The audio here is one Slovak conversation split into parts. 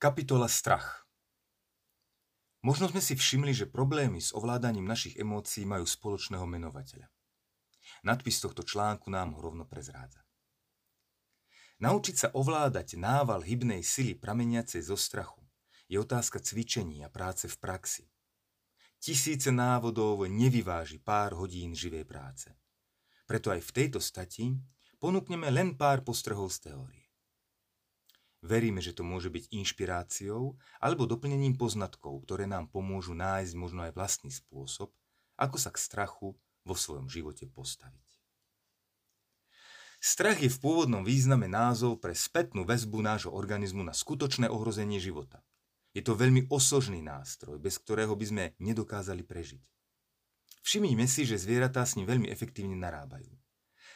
Kapitola Strach Možno sme si všimli, že problémy s ovládaním našich emócií majú spoločného menovateľa. Nadpis tohto článku nám ho rovno prezrádza. Naučiť sa ovládať nával hybnej sily prameniacej zo strachu je otázka cvičení a práce v praxi. Tisíce návodov nevyváži pár hodín živej práce. Preto aj v tejto stati ponúkneme len pár postrehov z teórie. Veríme, že to môže byť inšpiráciou alebo doplnením poznatkov, ktoré nám pomôžu nájsť možno aj vlastný spôsob, ako sa k strachu vo svojom živote postaviť. Strach je v pôvodnom význame názov pre spätnú väzbu nášho organizmu na skutočné ohrozenie života. Je to veľmi osožný nástroj, bez ktorého by sme nedokázali prežiť. Všimnime si, že zvieratá s ním veľmi efektívne narábajú.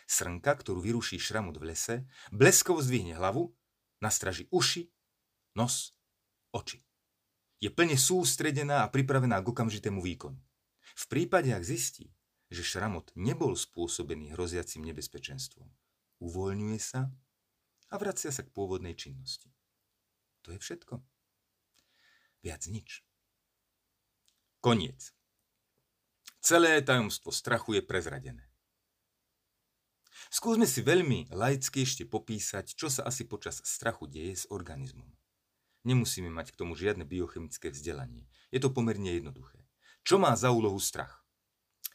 Srnka, ktorú vyruší šramut v lese, bleskovo zdvihne hlavu nastraží uši, nos, oči. Je plne sústredená a pripravená k okamžitému výkonu. V prípade, ak zistí, že šramot nebol spôsobený hroziacim nebezpečenstvom, uvoľňuje sa a vracia sa k pôvodnej činnosti. To je všetko. Viac nič. Koniec. Celé tajomstvo strachu je prezradené. Skúsme si veľmi laicky ešte popísať, čo sa asi počas strachu deje s organizmom. Nemusíme mať k tomu žiadne biochemické vzdelanie. Je to pomerne jednoduché. Čo má za úlohu strach?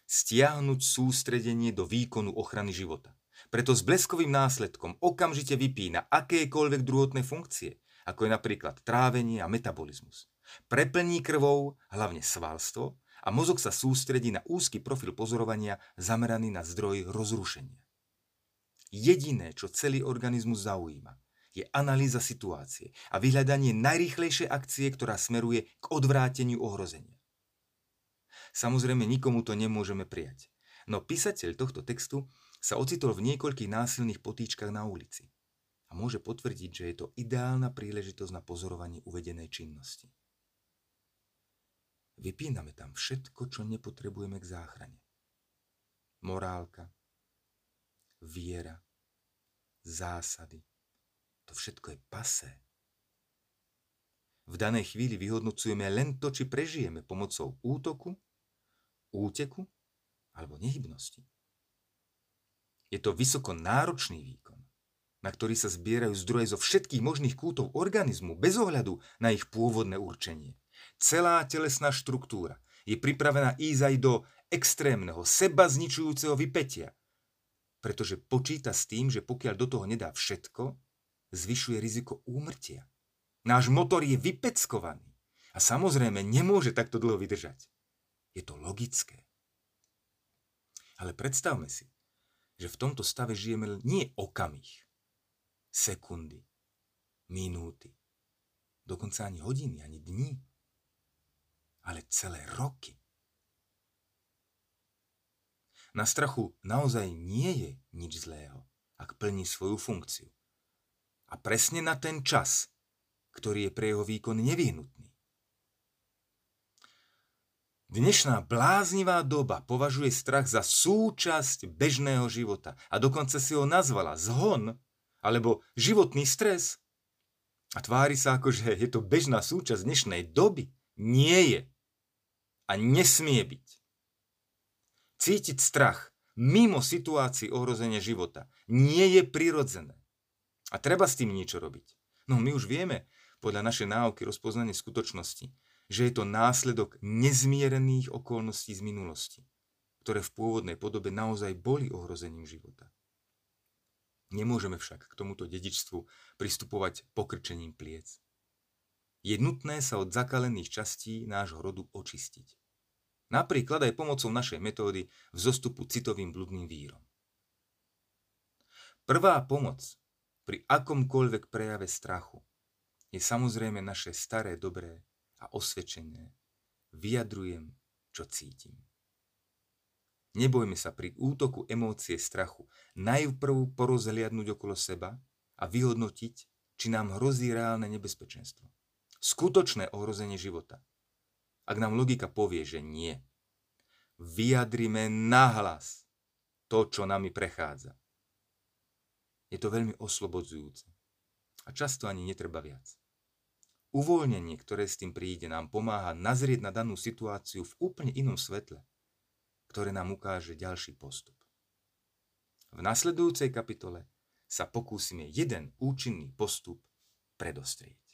Stiahnuť sústredenie do výkonu ochrany života. Preto s bleskovým následkom okamžite vypína akékoľvek druhotné funkcie, ako je napríklad trávenie a metabolizmus. Preplní krvou, hlavne svalstvo, a mozog sa sústredí na úzky profil pozorovania zameraný na zdroj rozrušenia. Jediné, čo celý organizmus zaujíma, je analýza situácie a vyhľadanie najrýchlejšej akcie, ktorá smeruje k odvráteniu ohrozenia. Samozrejme, nikomu to nemôžeme prijať. No písateľ tohto textu sa ocitol v niekoľkých násilných potýčkach na ulici a môže potvrdiť, že je to ideálna príležitosť na pozorovanie uvedenej činnosti. Vypíname tam všetko, čo nepotrebujeme k záchrane. Morálka, viera, zásady. To všetko je pasé. V danej chvíli vyhodnocujeme len to, či prežijeme pomocou útoku, úteku alebo nehybnosti. Je to vysoko náročný výkon, na ktorý sa zbierajú zdroje zo všetkých možných kútov organizmu bez ohľadu na ich pôvodné určenie. Celá telesná štruktúra je pripravená ísť aj do extrémneho, seba zničujúceho vypetia, pretože počíta s tým, že pokiaľ do toho nedá všetko, zvyšuje riziko úmrtia. Náš motor je vypeckovaný a samozrejme nemôže takto dlho vydržať. Je to logické. Ale predstavme si, že v tomto stave žijeme nie okamih, sekundy, minúty, dokonca ani hodiny, ani dní, ale celé roky. Na strachu naozaj nie je nič zlého, ak plní svoju funkciu. A presne na ten čas, ktorý je pre jeho výkon nevyhnutný. Dnešná bláznivá doba považuje strach za súčasť bežného života a dokonca si ho nazvala zhon alebo životný stres. A tvári sa ako, že je to bežná súčasť dnešnej doby. Nie je. A nesmie byť. Cítiť strach mimo situácií ohrozenia života nie je prirodzené. A treba s tým niečo robiť. No my už vieme, podľa našej náuky rozpoznanie skutočnosti, že je to následok nezmierených okolností z minulosti, ktoré v pôvodnej podobe naozaj boli ohrozením života. Nemôžeme však k tomuto dedičstvu pristupovať pokrčením pliec. Je nutné sa od zakalených častí nášho rodu očistiť. Napríklad aj pomocou našej metódy vzostupu citovým bludným vírom. Prvá pomoc pri akomkoľvek prejave strachu je samozrejme naše staré, dobré a osvedčené vyjadrujem, čo cítim. Nebojme sa pri útoku emócie strachu najprv porozhliadnúť okolo seba a vyhodnotiť, či nám hrozí reálne nebezpečenstvo. Skutočné ohrozenie života – ak nám logika povie, že nie. Vyjadrime nahlas to, čo nami prechádza. Je to veľmi oslobodzujúce. A často ani netreba viac. Uvoľnenie, ktoré s tým príde, nám pomáha nazrieť na danú situáciu v úplne inom svetle, ktoré nám ukáže ďalší postup. V nasledujúcej kapitole sa pokúsime jeden účinný postup predostrieť.